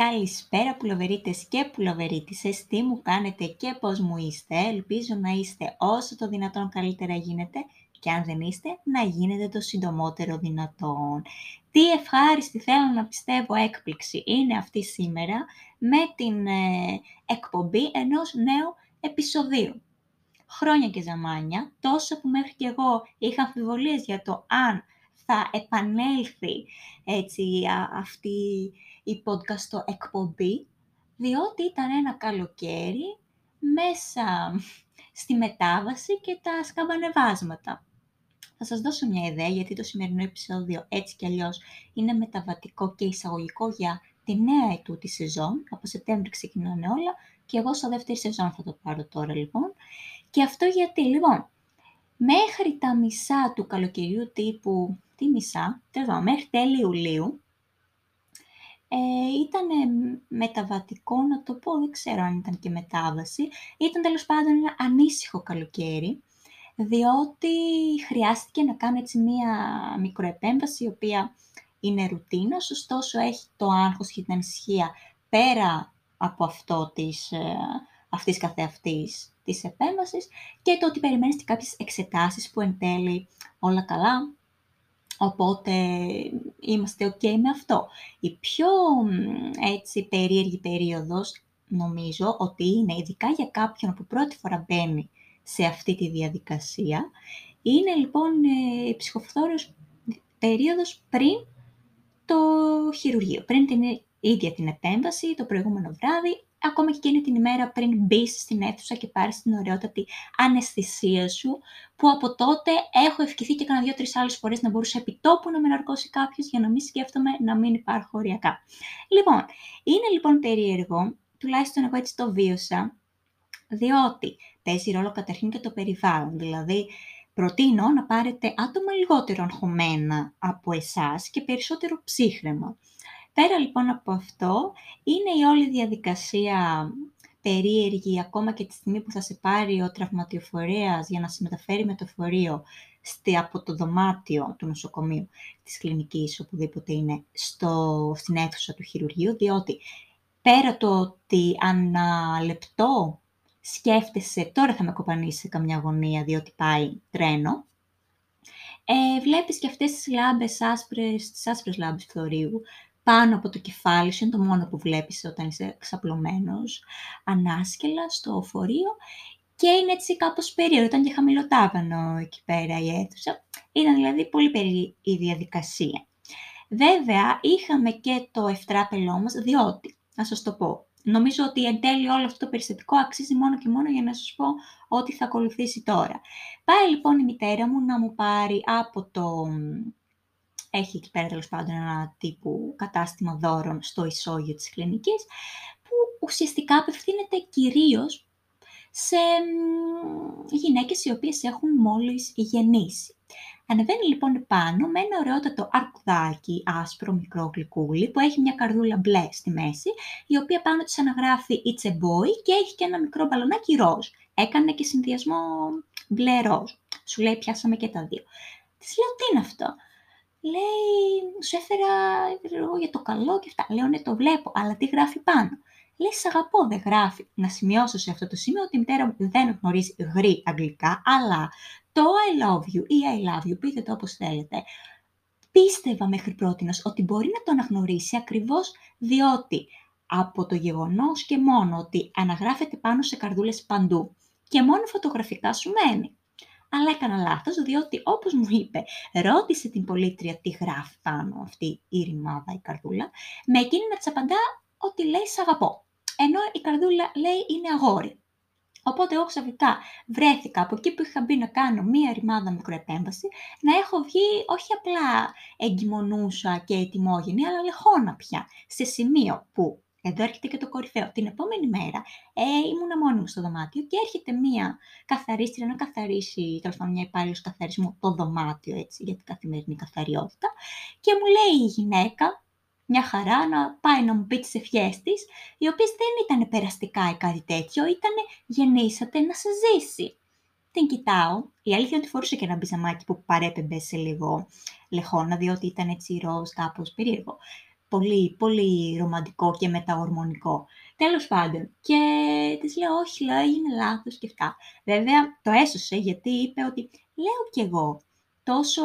Καλησπέρα πουλοβερίτες και πουλοβερίτησες, τι μου κάνετε και πώς μου είστε. Ελπίζω να είστε όσο το δυνατόν καλύτερα γίνεται και αν δεν είστε να γίνετε το συντομότερο δυνατόν. Τι ευχάριστη θέλω να πιστεύω έκπληξη είναι αυτή σήμερα με την ε, εκπομπή ενός νέου επεισοδίου. Χρόνια και ζαμάνια, τόσο που μέχρι και εγώ είχα αμφιβολίες για το αν θα επανέλθει έτσι, αυτή η podcast εκπομπή, διότι ήταν ένα καλοκαίρι μέσα στη μετάβαση και τα σκαμπανεβάσματα. Θα σας δώσω μια ιδέα, γιατί το σημερινό επεισόδιο έτσι κι αλλιώς είναι μεταβατικό και εισαγωγικό για τη νέα ετούτη σεζόν. Από Σεπτέμβρη ξεκινάνε όλα και εγώ στο δεύτερη σεζόν θα το πάρω τώρα λοιπόν. Και αυτό γιατί, λοιπόν, μέχρι τα μισά του καλοκαιριού τύπου, τι μισά, τέλος μέχρι τέλη Ιουλίου, ε, ήταν μεταβατικό να το πω, δεν ξέρω αν ήταν και μετάβαση. Ήταν τέλος πάντων ένα ανήσυχο καλοκαίρι, διότι χρειάστηκε να κάνω έτσι μία μικροεπέμβαση, η οποία είναι ρουτίνα, ωστόσο έχει το άγχος και την ανησυχία πέρα από αυτό της, ε, αυτής καθεαυτής της επέμβασης και το ότι περιμένεις και κάποιες εξετάσεις που εν τέλει όλα καλά, οπότε είμαστε ok με αυτό. Η πιο έτσι περίεργη περίοδος νομίζω ότι είναι ειδικά για κάποιον που πρώτη φορά μπαίνει σε αυτή τη διαδικασία, είναι λοιπόν ε, η ψυχοφθόρος περίοδος πριν το χειρουργείο, πριν την ίδια την επέμβαση, το προηγούμενο βράδυ, ακόμα και εκείνη την ημέρα πριν μπεις στην αίθουσα και πάρεις την ωραιότατη αναισθησία σου, που από τότε έχω ευχηθεί και κανένα δύο-τρεις άλλες φορές να μπορούσε επί τόπου να με ναρκώσει κάποιος για να μην σκέφτομαι να μην υπάρχω οριακά. Λοιπόν, είναι λοιπόν περίεργο, τουλάχιστον εγώ έτσι το βίωσα, διότι παίζει ρόλο καταρχήν και το περιβάλλον. Δηλαδή, προτείνω να πάρετε άτομα λιγότερο αγχωμένα από εσάς και περισσότερο ψύχρεμα. Πέρα λοιπόν από αυτό, είναι η όλη διαδικασία περίεργη, ακόμα και τη στιγμή που θα σε πάρει ο τραυματιοφορέας για να σε μεταφέρει με το φορείο στη, από το δωμάτιο του νοσοκομείου της κλινικής, οπουδήποτε είναι, στο, στην αίθουσα του χειρουργείου, διότι πέρα το ότι ανά λεπτό σκέφτεσαι, τώρα θα με κοπανίσει σε καμιά γωνία, διότι πάει τρένο, ε, βλέπεις και αυτές τις λάμπες άσπρες, τις άσπρες λάμπες φθορείου, πάνω από το κεφάλι σου, είναι το μόνο που βλέπεις όταν είσαι ξαπλωμένος, ανάσκελα στο φορείο και είναι έτσι κάπως περίεργο, ήταν και χαμηλοτάβανο εκεί πέρα η αίθουσα. Ήταν δηλαδή πολύ περίεργη η διαδικασία. Βέβαια, είχαμε και το ευτράπελό μας, διότι, να σας το πω, νομίζω ότι εν τέλει όλο αυτό το περιστατικό αξίζει μόνο και μόνο για να σας πω ότι θα ακολουθήσει τώρα. Πάει λοιπόν η μητέρα μου να μου πάρει από το έχει εκεί πέρα τέλος πάντων ένα τύπου κατάστημα δώρων στο ισόγειο της κλινικής, που ουσιαστικά απευθύνεται κυρίως σε γυναίκες οι οποίες έχουν μόλις γεννήσει. Ανεβαίνει λοιπόν πάνω με ένα ωραιότατο αρκουδάκι, άσπρο, μικρό γλυκούλι, που έχει μια καρδούλα μπλε στη μέση, η οποία πάνω της αναγράφει It's a boy και έχει και ένα μικρό μπαλονάκι ροζ. Έκανε και συνδυασμό μπλε ροζ. Σου λέει πιάσαμε και τα δύο. Της λέω τι είναι αυτό; Λέει, σου έφερα για το καλό και αυτά. Λέω, ναι, το βλέπω, αλλά τι γράφει πάνω. Λέει, σ' αγαπώ, δεν γράφει. Να σημειώσω σε αυτό το σημείο ότι η μητέρα μου δεν γνωρίζει γρή αγγλικά, αλλά το I love you ή I love you, πείτε το όπως θέλετε, πίστευα μέχρι πρότινος ότι μπορεί να το αναγνωρίσει ακριβώς διότι από το γεγονός και μόνο ότι αναγράφεται πάνω σε καρδούλες παντού και μόνο φωτογραφικά σου μένει αλλά έκανα λάθος, διότι όπως μου είπε, ρώτησε την πολίτρια τι γράφει πάνω αυτή η ρημάδα, η καρδούλα, με εκείνη να της απαντά ότι λέει «Σ' αγαπώ», ενώ η καρδούλα λέει «Είναι αγόρι». Οπότε εγώ ξαφνικά βρέθηκα από εκεί που είχα μπει να κάνω μία ρημάδα μικροεπέμβαση, να έχω βγει όχι απλά εγκυμονούσα και ετοιμόγενη, αλλά λεχόνα πια, σε σημείο που εδώ έρχεται και το κορυφαίο. Την επόμενη μέρα ε, ήμουν μόνη μου στο δωμάτιο και έρχεται μία καθαρίστρια να καθαρίσει, τέλος πάντων μια υπάλληλος καθαρισμού, το δωμάτιο έτσι, για την καθημερινή καθαριότητα. Και μου λέει η γυναίκα, μια χαρά, να πάει να μου πει τις ευχές της, οι οποίες δεν ήταν περαστικά ή κάτι τέτοιο, ήταν γεννήσατε να σε ζήσει. Την κοιτάω. Η αλήθεια είναι ότι φορούσε και ένα μπιζαμάκι που παρέπεμπε σε λίγο λεχόνα, διότι ήταν έτσι ροζ, κάπως περίεργο πολύ, πολύ ρομαντικό και μεταορμονικό. Τέλος πάντων, και της λέω, όχι, λέω, έγινε λάθος και αυτά. Βέβαια, το έσωσε γιατί είπε ότι, λέω κι εγώ, τόσο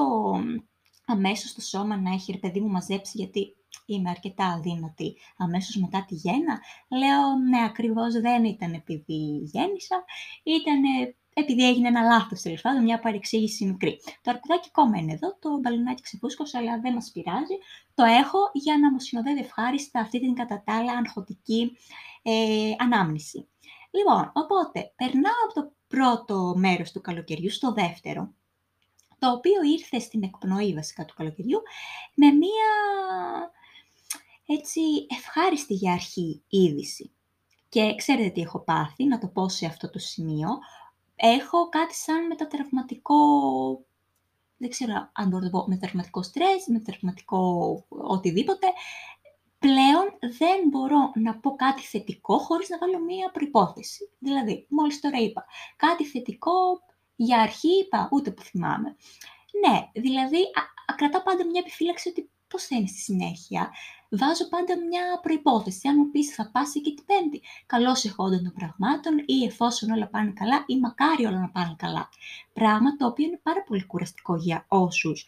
αμέσως το σώμα να έχει, ρε παιδί μου, μαζέψει, γιατί είμαι αρκετά αδύνατη αμέσως μετά τη γέννα. Λέω, ναι, ακριβώς δεν ήταν επειδή γέννησα, ήταν επειδή έγινε ένα λάθος τέλος πάντων, μια παρεξήγηση μικρή. Το αρκουδάκι ακόμα είναι εδώ, το μπαλουνάκι ξεφούσκωσε, αλλά δεν μας πειράζει. Το έχω για να μου συνοδεύει ευχάριστα αυτή την κατά τα άλλα αγχωτική ε, ανάμνηση. Λοιπόν, οπότε περνάω από το πρώτο μέρος του καλοκαιριού στο δεύτερο, το οποίο ήρθε στην εκπνοή βασικά του καλοκαιριού, με μία έτσι ευχάριστη για αρχή είδηση. Και ξέρετε τι έχω πάθει, να το πω σε αυτό το σημείο. Έχω κάτι σαν μετατραυματικό, δεν ξέρω αν μπορώ να το πω, μετατραυματικό στρες, μετατραυματικό οτιδήποτε. Πλέον δεν μπορώ να πω κάτι θετικό χωρίς να βάλω μία προϋπόθεση. Δηλαδή, μόλις τώρα είπα, κάτι θετικό για αρχή είπα, ούτε που θυμάμαι. Ναι, δηλαδή, α, κρατάω πάντα μια επιφύλαξη ότι πώς θα είναι στη συνέχεια. Βάζω πάντα μια προϋπόθεση. Αν μου πεις θα πας εκεί την Πέμπτη, καλώς εχόντων των πραγμάτων ή εφόσον όλα πάνε καλά ή μακάρι όλα να πάνε καλά. Πράγμα το οποίο είναι πάρα πολύ κουραστικό για όσους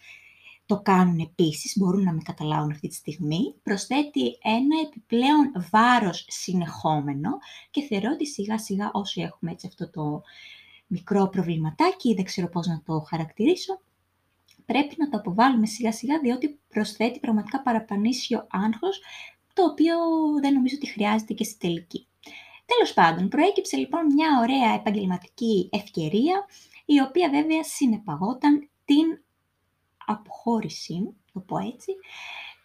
το κάνουν επίσης, μπορούν να με καταλάβουν αυτή τη στιγμή, προσθέτει ένα επιπλέον βάρος συνεχόμενο και θεωρώ ότι σιγά σιγά όσοι έχουμε έτσι αυτό το μικρό προβληματάκι, δεν ξέρω πώς να το χαρακτηρίσω, πρέπει να το αποβάλουμε σιγά σιγά, διότι προσθέτει πραγματικά παραπανήσιο άγχος, το οποίο δεν νομίζω ότι χρειάζεται και στη τελική. Τέλος πάντων, προέκυψε λοιπόν μια ωραία επαγγελματική ευκαιρία, η οποία βέβαια συνεπαγόταν την αποχώρηση, το πω έτσι,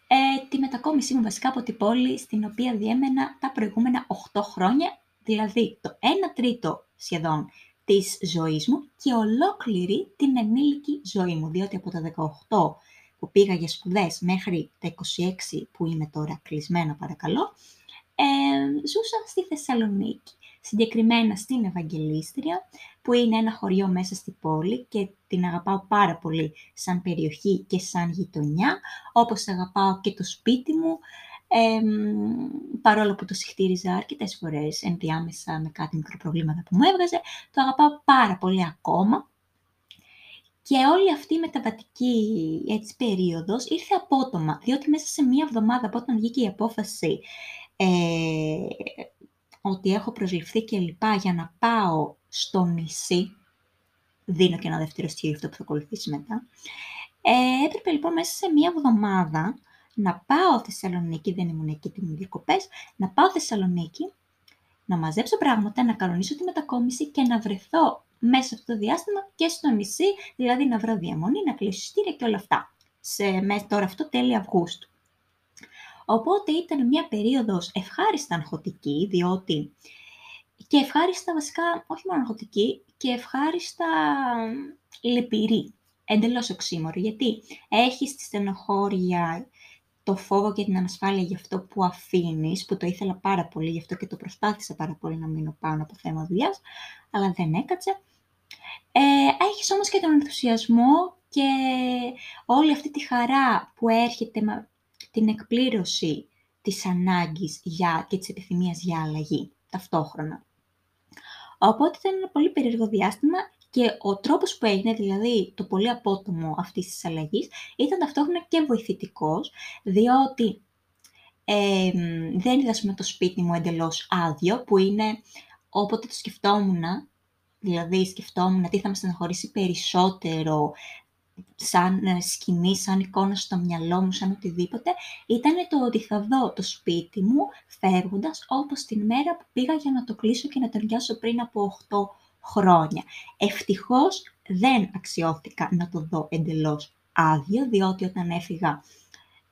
ε, τη μετακόμισή μου βασικά από την πόλη στην οποία διέμενα τα προηγούμενα 8 χρόνια, δηλαδή το 1 τρίτο σχεδόν της ζωής μου και ολόκληρη την ενήλικη ζωή μου, διότι από τα 18 που πήγα για σπουδές μέχρι τα 26 που είμαι τώρα κλεισμένα παρακαλώ, ε, ζούσα στη Θεσσαλονίκη, συγκεκριμένα στην Ευαγγελίστρια, που είναι ένα χωριό μέσα στη πόλη και την αγαπάω πάρα πολύ σαν περιοχή και σαν γειτονιά, όπως αγαπάω και το σπίτι μου, ε, παρόλο που το συχτήριζα αρκετές φορές ενδιάμεσα με κάτι μικροπροβλήματα που μου έβγαζε, το αγαπάω πάρα πολύ ακόμα. Και όλη αυτή η μεταβατική έτσι, περίοδος ήρθε απότομα, διότι μέσα σε μία εβδομάδα από όταν βγήκε η απόφαση ε, ότι έχω προσληφθεί και λοιπά για να πάω στο νησί, δίνω και ένα δεύτερο στήριο αυτό που θα ακολουθήσει μετά, ε, έπρεπε λοιπόν μέσα σε μία εβδομάδα να πάω Θεσσαλονίκη, δεν ήμουν εκεί την διακοπές, να πάω Θεσσαλονίκη, να μαζέψω πράγματα, να κανονίσω τη μετακόμιση και να βρεθώ μέσα αυτό το διάστημα και στο νησί, δηλαδή να βρω διαμονή, να κλείσω στήρια και όλα αυτά. Σε, μέσα τώρα αυτό τέλη Αυγούστου. Οπότε ήταν μια περίοδος ευχάριστα αγχωτική, διότι και ευχάριστα βασικά, όχι μόνο αγχωτική, και ευχάριστα λυπηρή, εντελώς οξύμορη, γιατί έχεις τη στενοχώρια το φόβο και την ανασφάλεια για αυτό που αφήνεις, που το ήθελα πάρα πολύ, γι' αυτό και το προσπάθησα πάρα πολύ να μείνω πάνω από θέμα δουλειάς, αλλά δεν έκατσε. Ε, έχεις όμως και τον ενθουσιασμό και όλη αυτή τη χαρά που έρχεται με την εκπλήρωση της ανάγκης για, και της επιθυμίας για αλλαγή ταυτόχρονα. Οπότε ήταν ένα πολύ περίεργο διάστημα και ο τρόπος που έγινε, δηλαδή το πολύ απότομο αυτής της αλλαγής, ήταν ταυτόχρονα και βοηθητικός, διότι ε, δεν είδα με το σπίτι μου εντελώς άδειο, που είναι όποτε το σκεφτόμουν, δηλαδή σκεφτόμουν τι θα με στεναχωρήσει περισσότερο, σαν ε, σκηνή, σαν εικόνα στο μυαλό μου, σαν οτιδήποτε, ήταν το ότι θα δω το σπίτι μου φεύγοντας όπως την μέρα που πήγα για να το κλείσω και να το νοικιάσω πριν από 8 χρόνια. Ευτυχώς δεν αξιώθηκα να το δω εντελώς άδειο, διότι όταν έφυγα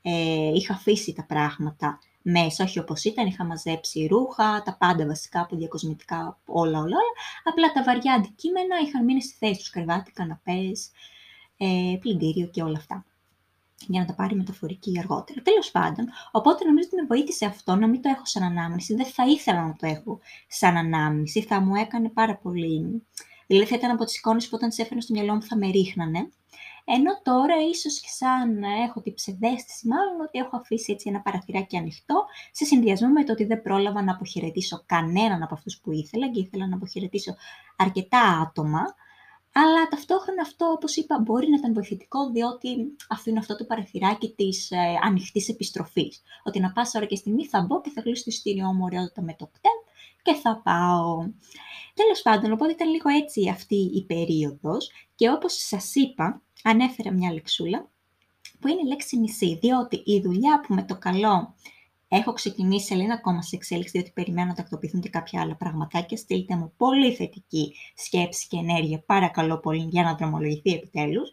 ε, είχα αφήσει τα πράγματα μέσα, όχι όπως ήταν, είχα μαζέψει ρούχα, τα πάντα βασικά από διακοσμητικά, όλα, όλα, όλα. Απλά τα βαριά αντικείμενα είχαν μείνει στη θέση τους, κρεβάτι, καναπές, ε, πλυντήριο και όλα αυτά για να τα πάρει μεταφορική αργότερα. Τέλος πάντων, οπότε νομίζω ότι με βοήθησε αυτό να μην το έχω σαν ανάμνηση. Δεν θα ήθελα να το έχω σαν ανάμνηση. Θα μου έκανε πάρα πολύ Δηλαδή θα ήταν από τις εικόνες που όταν τις έφερνα στο μυαλό μου θα με ρίχνανε. Ενώ τώρα ίσως και σαν έχω την ψευδέστηση μάλλον ότι έχω αφήσει έτσι ένα παραθυράκι ανοιχτό σε συνδυασμό με το ότι δεν πρόλαβα να αποχαιρετήσω κανέναν από αυτούς που ήθελα και ήθελα να αποχαιρετήσω αρκετά άτομα. Αλλά ταυτόχρονα αυτό, όπως είπα, μπορεί να ήταν βοηθητικό, διότι αφήνω αυτό το παραθυράκι της ε, ανοιχτής επιστροφής. Ότι να πάσα ώρα και στιγμή θα μπω και θα κλείσω το ειστήριό μου ωραιότητα με το κτέλ και θα πάω. Τέλος πάντων, οπότε ήταν λίγο έτσι αυτή η περίοδος και όπως σας είπα, ανέφερα μια λεξούλα που είναι η λέξη μισή, διότι η δουλειά που με το καλό έχω ξεκινήσει, αλλά είναι ακόμα σε εξέλιξη, διότι περιμένω να τακτοποιηθούν και κάποια άλλα πραγματάκια. Στείλτε μου πολύ θετική σκέψη και ενέργεια, παρακαλώ πολύ, για να δρομολογηθεί επιτέλους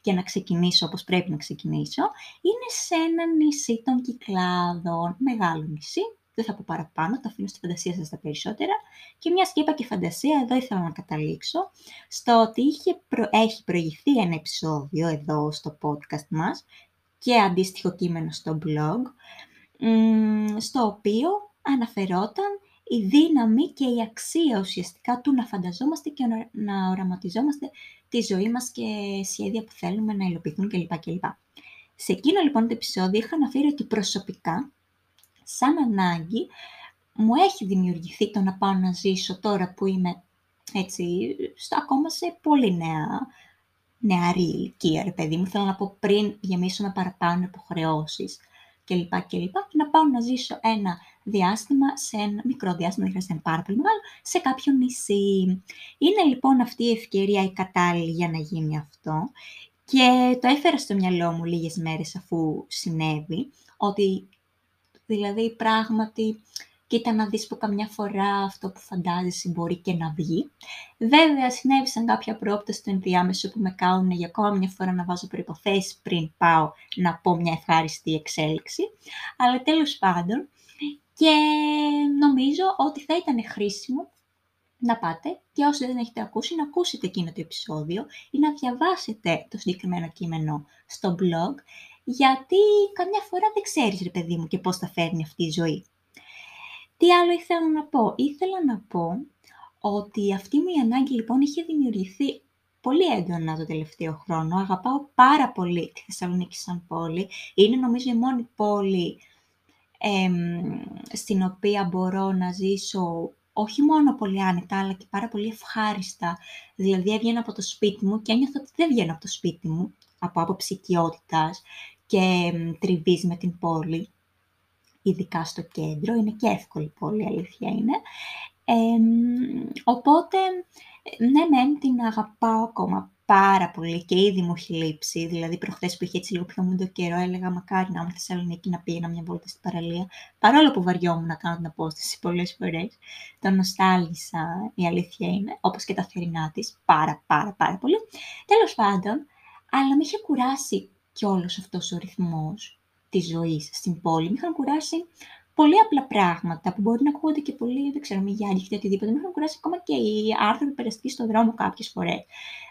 και να ξεκινήσω όπως πρέπει να ξεκινήσω. Είναι σε ένα νησί των Κυκλάδων, μεγάλο νησί, δεν θα πω παραπάνω, το αφήνω στη φαντασία σας τα περισσότερα. Και μια σκέπα και φαντασία, εδώ ήθελα να καταλήξω, στο ότι είχε έχει προηγηθεί ένα επεισόδιο εδώ στο podcast μας και αντίστοιχο κείμενο στο blog, στο οποίο αναφερόταν η δύναμη και η αξία ουσιαστικά του να φανταζόμαστε και να οραματιζόμαστε τη ζωή μας και σχέδια που θέλουμε να υλοποιηθούν κλπ. κλπ. Σε εκείνο λοιπόν το επεισόδιο είχα αναφέρει ότι προσωπικά σαν ανάγκη μου έχει δημιουργηθεί το να πάω να ζήσω τώρα που είμαι έτσι, στο, ακόμα σε πολύ νέα, νεαρή ηλικία, ρε παιδί μου. Θέλω να πω πριν γεμίσω με παραπάνω υποχρεώσεις κλπ. κλπ. Και να πάω να ζήσω ένα διάστημα, σε ένα μικρό διάστημα, δεν χρειάζεται πάρα πολύ μεγάλο, σε κάποιο νησί. Είναι λοιπόν αυτή η ευκαιρία η κατάλληλη για να γίνει αυτό. Και το έφερα στο μυαλό μου λίγες μέρες αφού συνέβη, ότι Δηλαδή, πράγματι, κοίτα να δεις που καμιά φορά αυτό που φαντάζεσαι μπορεί και να βγει. Βέβαια, συνέβησαν κάποια πρόοπτα στο ενδιάμεσο που με κάνουν για ακόμα μια φορά να βάζω προϋποθέσεις πριν πάω να πω μια ευχάριστη εξέλιξη. Αλλά τέλος πάντων, και νομίζω ότι θα ήταν χρήσιμο να πάτε και όσοι δεν έχετε ακούσει, να ακούσετε εκείνο το επεισόδιο ή να διαβάσετε το συγκεκριμένο κείμενο στο blog γιατί καμιά φορά δεν ξέρεις, ρε παιδί μου, και πώς θα φέρνει αυτή η ζωή. Τι άλλο ήθελα να πω. Ήθελα να πω ότι αυτή μου η ανάγκη λοιπόν είχε δημιουργηθεί πολύ έντονα το τελευταίο χρόνο. Αγαπάω πάρα πολύ τη Θεσσαλονίκη σαν πόλη. Είναι νομίζω η μόνη πόλη στην οποία μπορώ να ζήσω όχι μόνο πολύ άνετα, αλλά και πάρα πολύ ευχάριστα. Δηλαδή έβγαινα από το σπίτι μου και ένιωθα ότι δεν βγαίνω από το σπίτι μου, από άποψη οικειότητας και τριβής με την πόλη, ειδικά στο κέντρο. Είναι και εύκολη πόλη, αλήθεια είναι. οπότε, ναι, μεν την αγαπάω ακόμα πάρα πολύ και ήδη μου έχει λείψει. Δηλαδή, προχθές που είχε έτσι λίγο πιο μούντο καιρό, έλεγα μακάρι να ήμουν στη Θεσσαλονίκη να πήγαινα μια βόλτα στην παραλία. Παρόλο που βαριόμουν να κάνω την απόσταση πολλές φορές, το νοστάλγησα, η αλήθεια είναι, όπως και τα θερινά της, πάρα πάρα πάρα πολύ. Τέλος πάντων, αλλά με είχε κουράσει και όλος αυτός ο ρυθμός της ζωής στην πόλη. Με είχαν κουράσει πολύ απλά πράγματα που μπορεί να ακούγονται και πολύ, δεν ξέρω, μη γιάννη ή οτιδήποτε. Με είχαν κουράσει ακόμα και οι άνθρωποι περαστικοί στον δρόμο κάποιες φορές.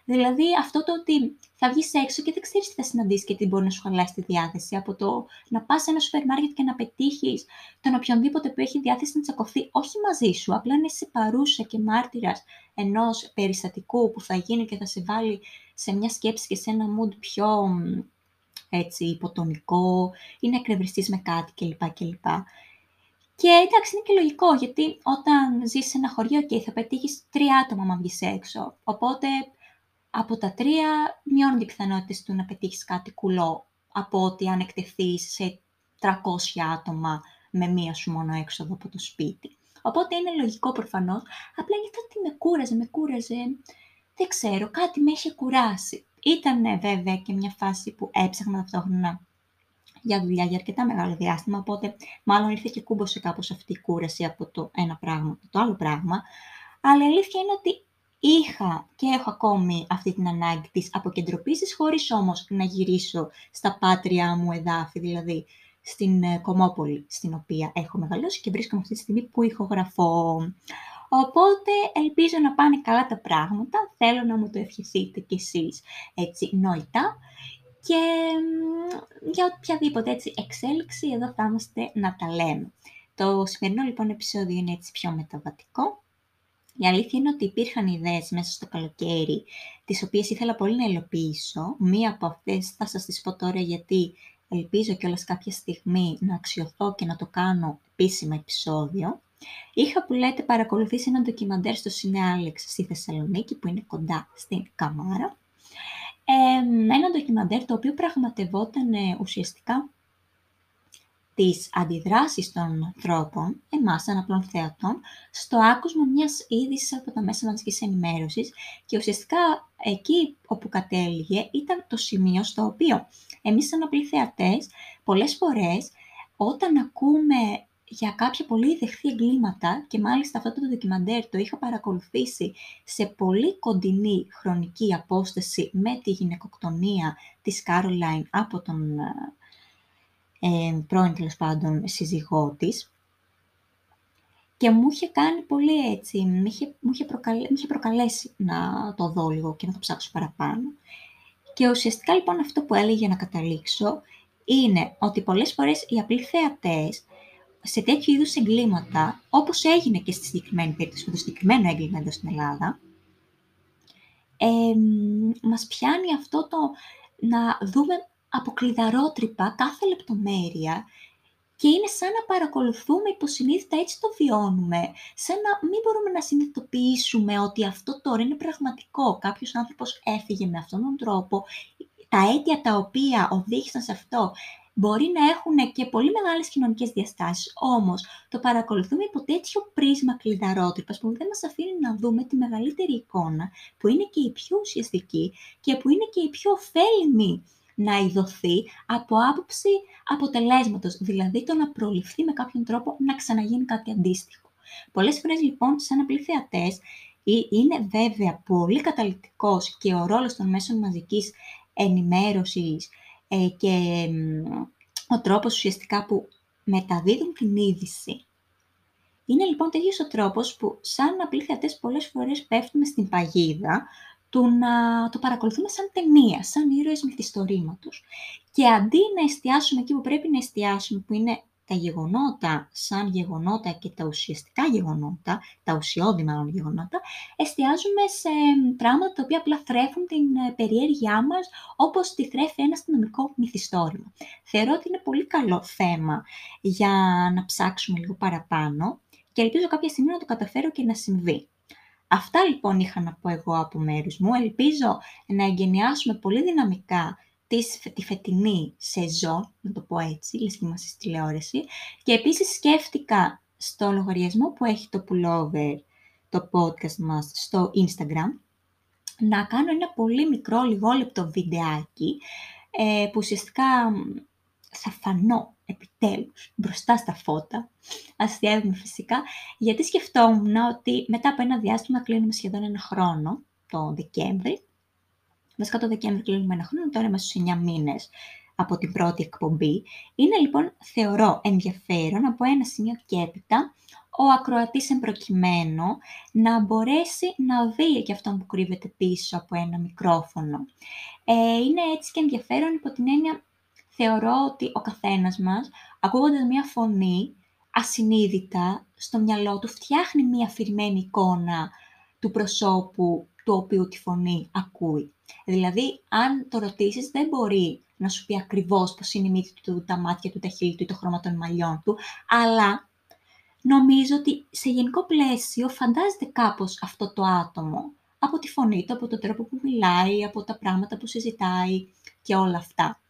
Δηλαδή αυτό το ότι θα βγεις έξω και δεν ξέρεις τι θα συναντήσεις και τι μπορεί να σου χαλάσει τη διάθεση. Από το να πας σε ένα σούπερ μάρκετ και να πετύχεις τον οποιονδήποτε που έχει διάθεση να τσακωθεί, όχι μαζί σου, απλά να είσαι παρούσα και μάρτυρας ενός περιστατικού που θα γίνει και θα σε βάλει σε μια σκέψη και σε ένα mood πιο έτσι, υποτονικό ή να εκνευριστείς με κάτι κλπ. κλπ. Και εντάξει, είναι και λογικό, γιατί όταν ζεις σε ένα χωριό, και θα πετύχεις τρία άτομα να βγεις έξω. Οπότε, από τα τρία, μειώνονται οι πιθανότητες του να πετύχεις κάτι κουλό, από ότι αν εκτεθείς σε 300 άτομα με μία σου μόνο έξοδο από το σπίτι. Οπότε είναι λογικό προφανώς, απλά γιατί ότι με κούραζε, με κούραζε, δεν ξέρω, κάτι με είχε κουράσει. Ήταν βέβαια και μια φάση που έψαχνα ταυτόχρονα για δουλειά για αρκετά μεγάλο διάστημα, οπότε μάλλον ήρθε και κούμπωσε κάπως αυτή η κούραση από το ένα πράγμα το άλλο πράγμα. Αλλά η αλήθεια είναι ότι είχα και έχω ακόμη αυτή την ανάγκη της αποκεντροποίησης, χωρίς όμως να γυρίσω στα πάτρια μου εδάφη, δηλαδή στην ε, κωμόπολη, στην οποία έχω μεγαλώσει και βρίσκομαι αυτή τη στιγμή που ηχογραφώ. Οπότε ελπίζω να πάνε καλά τα πράγματα, θέλω να μου το ευχηθείτε κι εσείς έτσι νοητά και για οποιαδήποτε έτσι εξέλιξη εδώ θα είμαστε να τα λέμε. Το σημερινό λοιπόν επεισόδιο είναι έτσι πιο μεταβατικό Η αλήθεια είναι ότι υπήρχαν ιδέες μέσα στο καλοκαίρι, τις οποίες ήθελα πολύ να υλοποιήσω. Μία από αυτές θα σας τις πω τώρα γιατί ελπίζω κιόλας κάποια στιγμή να αξιωθώ και να το κάνω επίσημα επεισόδιο. Είχα που λέτε παρακολουθήσει ένα ντοκιμαντέρ στο Σινέ στη Θεσσαλονίκη που είναι κοντά στην Καμάρα. Ε, ένα ντοκιμαντέρ το οποίο πραγματευόταν ε, ουσιαστικά τις αντιδράσεις των ανθρώπων, εμάς των απλών θεατών, στο άκουσμα μιας είδησης από τα μέσα μαζικής ενημέρωσης και ουσιαστικά εκεί όπου κατέληγε ήταν το σημείο στο οποίο εμείς σαν απλοί θεατές πολλές φορές όταν ακούμε για κάποια πολύ δεχθεί εγκλήματα και μάλιστα αυτό το ντοκιμαντέρ το είχα παρακολουθήσει σε πολύ κοντινή χρονική απόσταση με τη γυναικοκτονία της Κάρολαϊν από τον ε, πρώην τέλος πάντων σύζυγό της και μου είχε κάνει πολύ έτσι, μου είχε, μου είχε, είχε προκαλέσει να το δω λίγο και να το ψάξω παραπάνω. Και ουσιαστικά λοιπόν αυτό που έλεγε για να καταλήξω είναι ότι πολλές φορές οι απλοί θεατές σε τέτοιου είδους εγκλήματα, όπως έγινε και στη συγκεκριμένη περίπτωση με το συγκεκριμένο έγκλημα εδώ στην Ελλάδα, ε, μας πιάνει αυτό το να δούμε από κλειδαρότρυπα κάθε λεπτομέρεια και είναι σαν να παρακολουθούμε υποσυνείδητα, έτσι το βιώνουμε, σαν να μην μπορούμε να συνειδητοποιήσουμε ότι αυτό τώρα είναι πραγματικό. Κάποιος άνθρωπος έφυγε με αυτόν τον τρόπο, τα αίτια τα οποία οδήγησαν σε αυτό μπορεί να έχουν και πολύ μεγάλες κοινωνικές διαστάσεις, όμως το παρακολουθούμε υπό τέτοιο πρίσμα κλειδαρότρυπας που δεν μας αφήνει να δούμε τη μεγαλύτερη εικόνα, που είναι και η πιο ουσιαστική και που είναι και η πιο ωφέλιμη να ειδωθεί από άποψη αποτελέσματος, δηλαδή το να προληφθεί με κάποιον τρόπο να ξαναγίνει κάτι αντίστοιχο. Πολλές φορές λοιπόν σαν απλοί θεατές είναι βέβαια πολύ καταλητικός και ο ρόλος των μέσων μαζικής ενημέρωσης ε, και ο τρόπος ουσιαστικά που μεταδίδουν την είδηση. Είναι λοιπόν τέτοιος ο τρόπος που σαν απλοί θεατές πολλές φορές πέφτουμε στην παγίδα του να το παρακολουθούμε σαν ταινία, σαν ήρωες μυθιστορήματος. Και αντί να εστιάσουμε εκεί που πρέπει να εστιάσουμε, που είναι τα γεγονότα σαν γεγονότα και τα ουσιαστικά γεγονότα, τα ουσιώδη μάλλον γεγονότα, εστιάζουμε σε πράγματα τα οποία απλά θρέφουν την ε, περιέργειά μας όπως τη θρέφει ένα αστυνομικό μυθιστόρημα. Θεωρώ ότι είναι πολύ καλό θέμα για να ψάξουμε λίγο παραπάνω και ελπίζω κάποια στιγμή να το καταφέρω και να συμβεί. Αυτά λοιπόν είχα να πω εγώ από μέρους μου. Ελπίζω να εγκαινιάσουμε πολύ δυναμικά τη φετινή σεζόν, να το πω έτσι, λες και είμαστε στη τηλεόραση. Και επίσης σκέφτηκα στο λογαριασμό που έχει το pullover, το podcast μας, στο Instagram, να κάνω ένα πολύ μικρό, λιγόλεπτο βιντεάκι, ε, που ουσιαστικά θα φανώ επιτέλους μπροστά στα φώτα, αστείευουμε φυσικά, γιατί σκεφτόμουν ότι μετά από ένα διάστημα κλείνουμε σχεδόν ένα χρόνο, το Δεκέμβρη, βασικά το Δεκέμβρη κλείνουμε ένα χρόνο, τώρα είμαστε στους 9 μήνες από την πρώτη εκπομπή. Είναι λοιπόν, θεωρώ, ενδιαφέρον από ένα σημείο και έπειτα, ο ακροατής εμπροκειμένο να μπορέσει να δει και αυτό που κρύβεται πίσω από ένα μικρόφωνο. Ε, είναι έτσι και ενδιαφέρον υπό την έννοια θεωρώ ότι ο καθένας μας, ακούγοντας μία φωνή, ασυνείδητα, στο μυαλό του φτιάχνει μία αφηρημένη εικόνα του προσώπου του οποίου τη φωνή ακούει. Δηλαδή, αν το ρωτήσεις, δεν μπορεί να σου πει ακριβώς πώς είναι η μύτη του, τα μάτια του, τα χείλη του ή το χρώμα των μαλλιών του, αλλά νομίζω ότι σε γενικό πλαίσιο φαντάζεται κάπως αυτό το άτομο από τη φωνή του, από τον τρόπο που μιλάει, από τα πράγματα που συζητάει και όλα αυτά.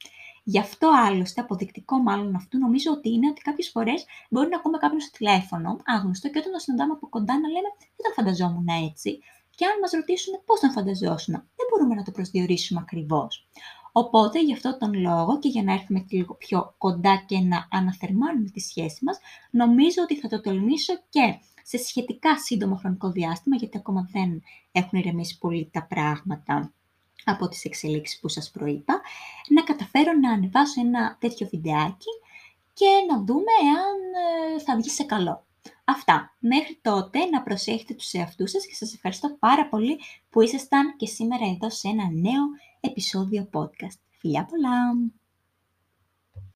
Γι' αυτό άλλωστε, αποδεικτικό μάλλον αυτού, νομίζω ότι είναι ότι κάποιες φορές μπορεί να ακούμε κάποιον στο τηλέφωνο, άγνωστο, και όταν το συναντάμε από κοντά να λέμε Δεν τον φανταζόμουν έτσι. Και αν μας ρωτήσουν πώς τον φανταζόσουν, δεν μπορούμε να το προσδιορίσουμε ακριβώς. Οπότε, γι' αυτό τον λόγο και για να έρθουμε λίγο πιο κοντά και να αναθερμάνουμε τη σχέση μας, νομίζω ότι θα το τολμήσω και σε σχετικά σύντομο χρονικό διάστημα, γιατί ακόμα δεν έχουν ηρεμήσει πολύ τα πράγματα από τις εξελίξεις που σας προείπα, να καταφέρω να ανεβάσω ένα τέτοιο βιντεάκι και να δούμε εάν ε, θα βγει σε καλό. Αυτά. Μέχρι τότε να προσέχετε τους εαυτούς σας και σας ευχαριστώ πάρα πολύ που ήσασταν και σήμερα εδώ σε ένα νέο επεισόδιο podcast. Φιλιά πολλά!